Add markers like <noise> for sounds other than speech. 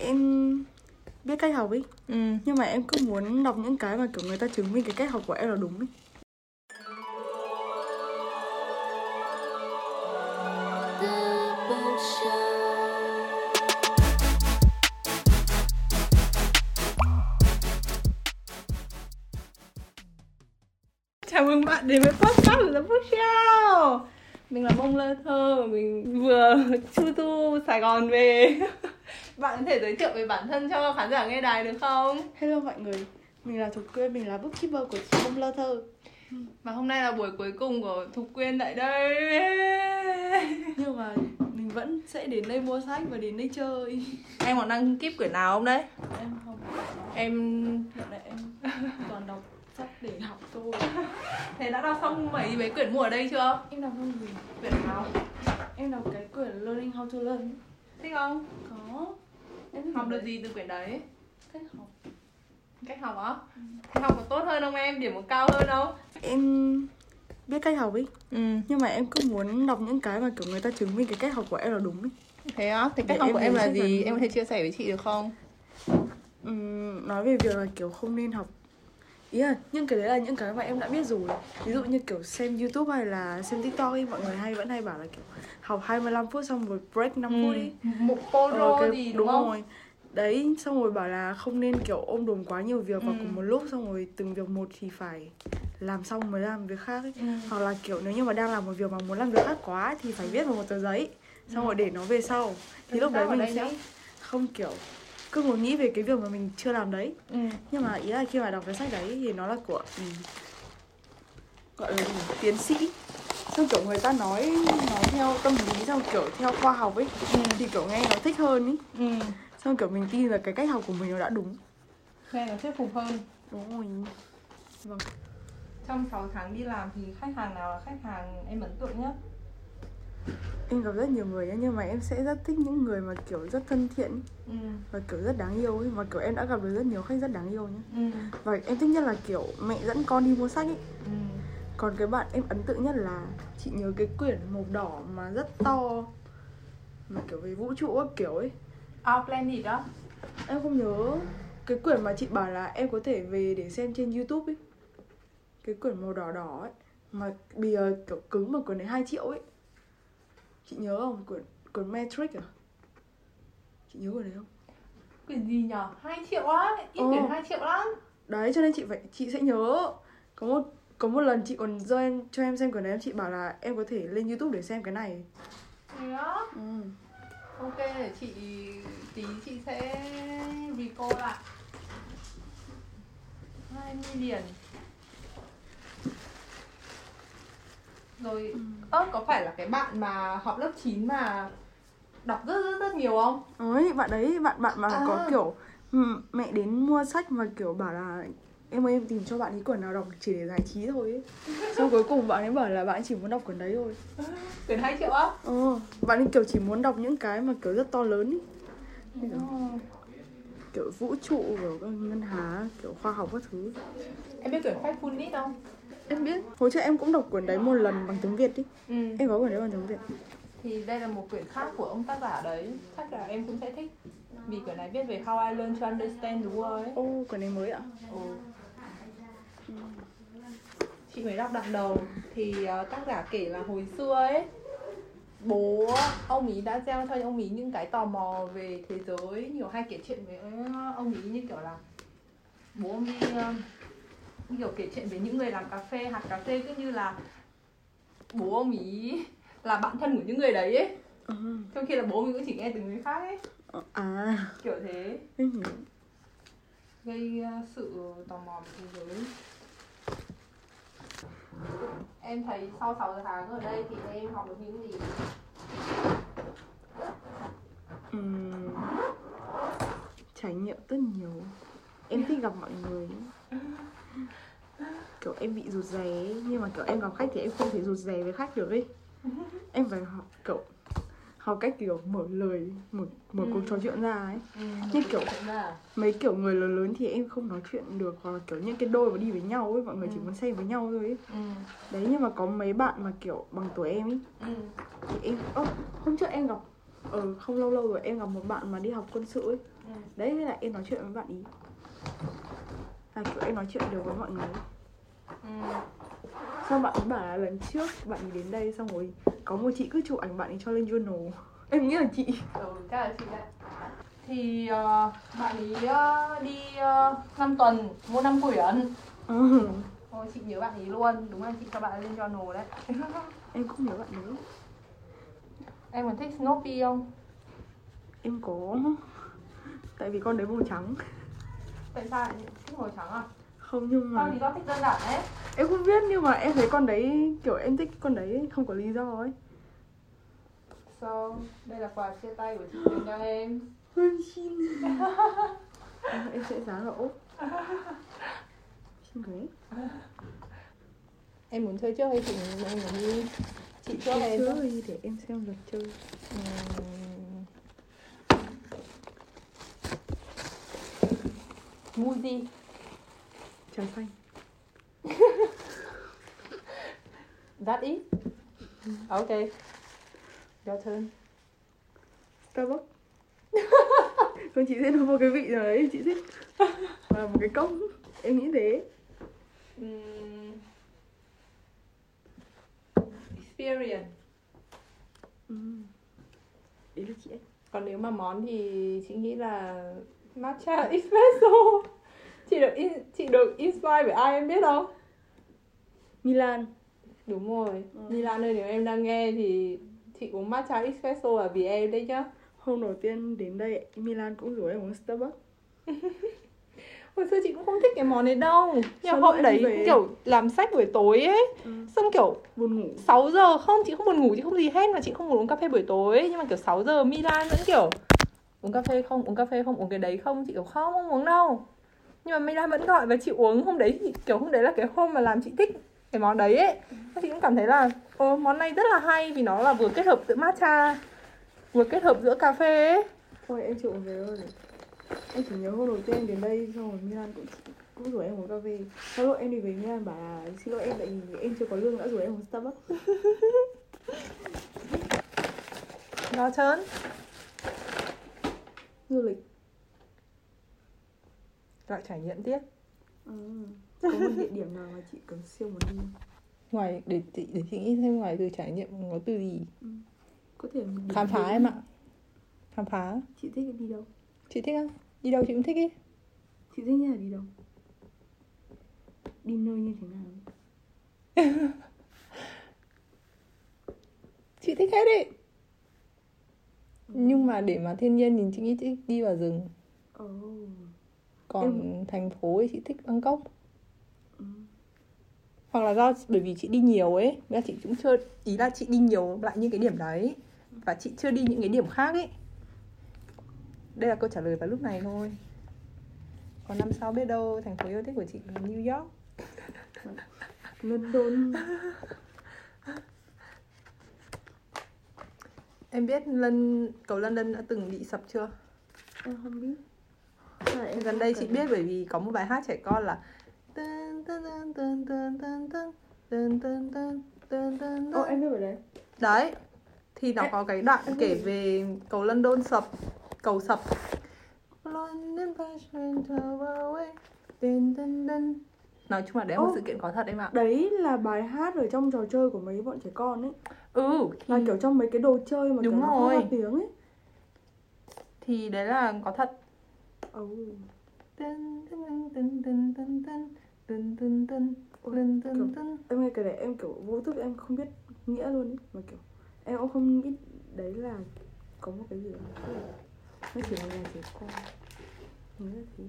em biết cách học ấy ừ. Nhưng mà em cứ muốn đọc những cái mà kiểu người ta chứng minh cái cách học của em là đúng ấy Chào mừng bạn đến với podcast của The Book Show. Mình là Bông Lơ Thơ Mình vừa <laughs> chu tu Sài Gòn về <laughs> Bạn có thể giới thiệu về bản thân cho khán giả nghe đài được không? hello mọi người mình là thục quyên mình là bookkeeper của chị bông lơ thơ Và hôm nay là buổi cuối cùng của Thục Quyên tại đây <laughs> nhưng mà mình vẫn sẽ đến đây mua sách và đến đây chơi Em còn đăng kíp quyển nào không đấy? em không Em hiện tại em toàn đọc sách để học thôi Thế đã đọc xong mấy mấy quyển mua ở đây chưa? em đọc không gì Quyển nào? em đọc cái quyển learning how to learn. Thích không? có em Học được gì từ quyển đấy? cách học Cách học á? Cách học có tốt hơn không em? Điểm có cao hơn không? em biết cách học ấy Ừ nhưng mà em cứ muốn đọc những cái mà kiểu người ta chứng minh cái cách học của em là đúng ấy Thế á, Để cách học em của em là gì? Em có thể chia sẻ với chị được không? Ừm, nói về việc là kiểu không nên học ý là những cái đấy là những cái mà em đã biết rồi ví dụ như kiểu xem youtube hay là xem tiktok ấy mọi người hay vẫn hay bảo là kiểu học 25 phút xong rồi break 5 phút ấy Một Ờ, polo cái- gì đúng, không? rồi đấy xong rồi bảo là không nên kiểu ôm đồm quá nhiều việc vào Ừ. cùng một lúc xong rồi từng việc một thì phải làm xong mới làm việc khác ấy Ừ. hoặc là kiểu nếu như mà đang làm một việc mà muốn làm việc khác quá thì phải viết vào một tờ giấy xong rồi để nó về sau thì Thế lúc đấy mình sẽ nhá? không kiểu cứ ngồi nghĩ về cái việc mà mình chưa làm đấy Ừ. nhưng mà ý là khi mà đọc cái sách đấy thì nó là của ừ, gọi là gì? tiến sĩ xong kiểu người ta nói nói theo tâm lý xong kiểu theo khoa học ấy Ừ. thì kiểu nghe nó thích hơn ý Ừ. xong kiểu mình tin là cái cách học của mình nó đã đúng Nghe nó thuyết phục hơn. đúng rồi vâng Trong 6 tháng đi làm thì khách hàng nào là khách hàng em ấn tượng nhất? Em gặp rất nhiều người nhá nhưng mà em sẽ rất thích những người mà kiểu rất thân thiện Ừ. và kiểu rất đáng yêu ấy mà kiểu em đã gặp được rất nhiều khách rất đáng yêu nhá Ừ. và em thích nhất là kiểu mẹ dẫn con đi mua sách ấy Ừ. còn cái bạn em ấn tượng nhất là chị nhớ cái quyển màu đỏ mà rất to mà kiểu về vũ trụ các kiểu ấy Our Planet đó. em không nhớ cái quyển mà chị bảo là em có thể về để xem trên youtube ấy cái quyển màu đỏ đỏ ấy mà bìa kiểu cứng mà quyển này 2 triệu ấy chị nhớ không quyển quyển Matrix à chị nhớ quyển đấy không Quyển gì nhở? 2 triệu á, ít quyển 2 triệu lắm. đấy cho nên chị phải chị sẽ nhớ có một có một lần chị còn cho em cho em xem quyển đấy chị bảo là em có thể lên youtube để xem cái này Thế á. ừ. Ok, để chị tí chị sẽ recall lại 20 điển Rồi, ơ có phải là cái bạn mà học lớp 9 mà đọc rất rất rất nhiều không? Đấy, bạn đấy, bạn bạn mà À. có kiểu ừm, mẹ đến mua sách mà kiểu bảo là em ơi em tìm cho bạn ấy quyển nào đọc chỉ để giải trí thôi ấy. <laughs> Xong cuối cùng bạn ấy bảo là bạn ấy chỉ muốn đọc quyển đấy thôi. Quyển 2 triệu á? Ờ, bạn ấy kiểu chỉ muốn đọc những cái mà kiểu rất to lớn ấy. Như kiểu, kiểu vũ trụ kiểu ngân hà, kiểu khoa học các thứ. Em biết quyển Factful Nít không? Em biết, hồi trước em cũng đọc quyển đấy một lần bằng tiếng Việt ý. Ừ. Em có quyển đấy bằng tiếng Việt. Thì đây là một quyển khác của ông tác giả đấy Chắc là em cũng sẽ thích Vì quyển này viết về how I learned to understand the world ấy Ô, quyển này mới ạ? Ừ. Chị mới đọc đoạn đầu thì ờ, tác giả kể là hồi xưa ấy bố ông ý đã gieo cho ông ý những cái tò mò về thế giới nhiều hay kể chuyện với ông ý như kiểu là bố ông ý ờ, kiểu kể chuyện về những người làm cà phê hạt cà phê cứ như là bố ông ý là bạn thân của những người đấy ấy. Ờ, trong khi là bố mình cũng chỉ nghe từ người khác ấy. Ờ, à, kiểu thế. Hiểu. gây ờ, sự tò mò về thế giới. Em thấy sau 6 tháng ở đây thì em học được những gì? Ừm, trải nghiệm rất nhiều. Em thích gặp mọi người kiểu em bị rụt rè ấy, nhưng mà kiểu em gặp khách thì em không thể rụt rè với khách được ấy. Em phải học kiểu học cách kiểu mở lời mở mở cuộc Ừ. trò chuyện ra ấy. Ừ, Như kiểu- ra mấy kiểu người lớn lớn thì em không nói chuyện được hoặc là kiểu những cái đôi mà đi với nhau ấy mọi người chỉ Ừ. muốn xem với nhau thôi ấy. Ừ, đấy nhưng mà có mấy bạn mà kiểu bằng tuổi em ấy ừ, thì em ơ hôm trước em gặp ờ không lâu lâu rồi em gặp một bạn mà đi học quân sự ấy. Ừ. đấy thế là em nói chuyện với bạn ý là kiểu em nói chuyện được với mọi người. Ừ. xong bạn ấy bảo là lần trước bạn ấy đến đây xong rồi có một chị cứ chụp ảnh bạn ấy cho lên journal. <laughs> Em nghĩ là chị. Ừ chắc là chị đấy. Thì ờ, bạn ấy ờ, đi uh, 5 tuần mua 5 quyển ừ. Ôi chị nhớ bạn ấy luôn. Đúng là chị cho bạn ấy lên journal đấy. <laughs> Em cũng nhớ bạn ấy. Em còn thích Snoopy không? Em có. Tại vì con đấy màu trắng tại sao lại thích màu trắng à? Không nhưng sao mà lý do thích đơn giản đấy em không biết nhưng mà em thấy con đấy kiểu em thích con đấy không có lý do ấy. So đây là quà chia tay của chị dành cho em. Ôi, xin. Em, <laughs> em sẽ vào ốp. Xin thế em muốn chơi trước hay chị? Em muốn đi. Chị trước em chơi để em xem luật chơi. Ừm. Muji trà xanh That it Okay. Your turn. Starbucks <laughs> Còn chị sẽ mua cái vị nào đấy chị thích Và một cái cốc. Em nghĩ thế. Experience. Ừ. Đấy là chị ấy. Còn nếu mà món thì chị nghĩ là matcha espresso. Chị được in, chị được inspire bởi ai em biết không? Milan. Đúng rồi. Ừ. Milan ơi nếu em đang nghe thì chị uống matcha espresso là vì em đấy nhá. Hôm đầu tiên đến đây Milan cũng rủ em uống Starbucks. <laughs> Hồi xưa chị cũng không thích cái món này đâu. Nhưng mà hôm đấy về? kiểu làm sách buổi tối ấy. Ừ. Xong kiểu Buồn ngủ. 6 giờ không chị không buồn ngủ chị không gì hết mà chị không muốn uống cà phê buổi tối. Nhưng mà kiểu 6 giờ Milan vẫn kiểu uống cà phê không? Uống cà phê không? Uống cái đấy không? Chị kiểu không không uống đâu. Nhưng mà Milan vẫn gọi và chị uống hôm đấy thì kiểu hôm đấy là cái hôm mà làm chị thích cái món đấy ấy. Chị cũng cảm thấy là Ồ, món này rất là hay vì nó là vừa kết hợp giữa matcha vừa kết hợp giữa cà phê ấy. Ôi em chịu đó rồi. Em chỉ nhớ hôm đầu tiên em đến đây Xong rồi Milan cũng cũng rủ em uống cà phê. Sau lúc em đi về Milan bảo là Xin lỗi em tại vì em chưa có lương đã rủ em uống Starbucks. <laughs> Nó trơn Du lịch. Lại trải nghiệm tiếp. Ừ. Có một địa điểm nào mà chị cần siêu muốn đi? Ngoài để chị để chị nghĩ xem ngoài từ trải nghiệm có từ gì? Có thể khám phá em ạ. Khám phá. Chị thích đi đâu? chị thích á? Đi đâu chị cũng thích ý Chị thích nhất là đi đâu? Đi nơi như thế nào? <laughs> chị thích hết ý để mà thiên nhiên thì chị nghĩ chị đi vào rừng. Oh. còn thành phố thì chị thích bangkok. Ừ. hoặc là do bởi vì chị đi nhiều ấy Nên chị cũng chưa ý là chị đi nhiều lại những cái điểm đấy và chị chưa đi những cái điểm khác ấy. Đây là câu trả lời vào lúc này thôi. Còn năm sau biết đâu thành phố yêu thích của chị là New York. London Em biết Lân, cầu London đã từng bị sập chưa? Em không biết Rồi, em Gần đây chị biết bởi vì có một bài hát trẻ con là Ồ, em biết rồi đấy Đấy, thì nó có cái đoạn kể về cầu London sập, cầu sập London fashion tower away nói chung là đấy là một sự kiện có thật em ạ đấy là bài hát ở trong trò chơi của mấy bọn trẻ con ấy. Ừ thì... là kiểu trong mấy cái đồ chơi mà đúng kiểu rồi. nó tiếng ấy. Thì đấy là có thật. Em nghe cái đấy em kiểu vô thức em không biết nghĩa luôn ấy mà kiểu em cũng không nghĩ đấy là có một cái gì đó. Nó chỉ là nhà trẻ con. Nhớ gì?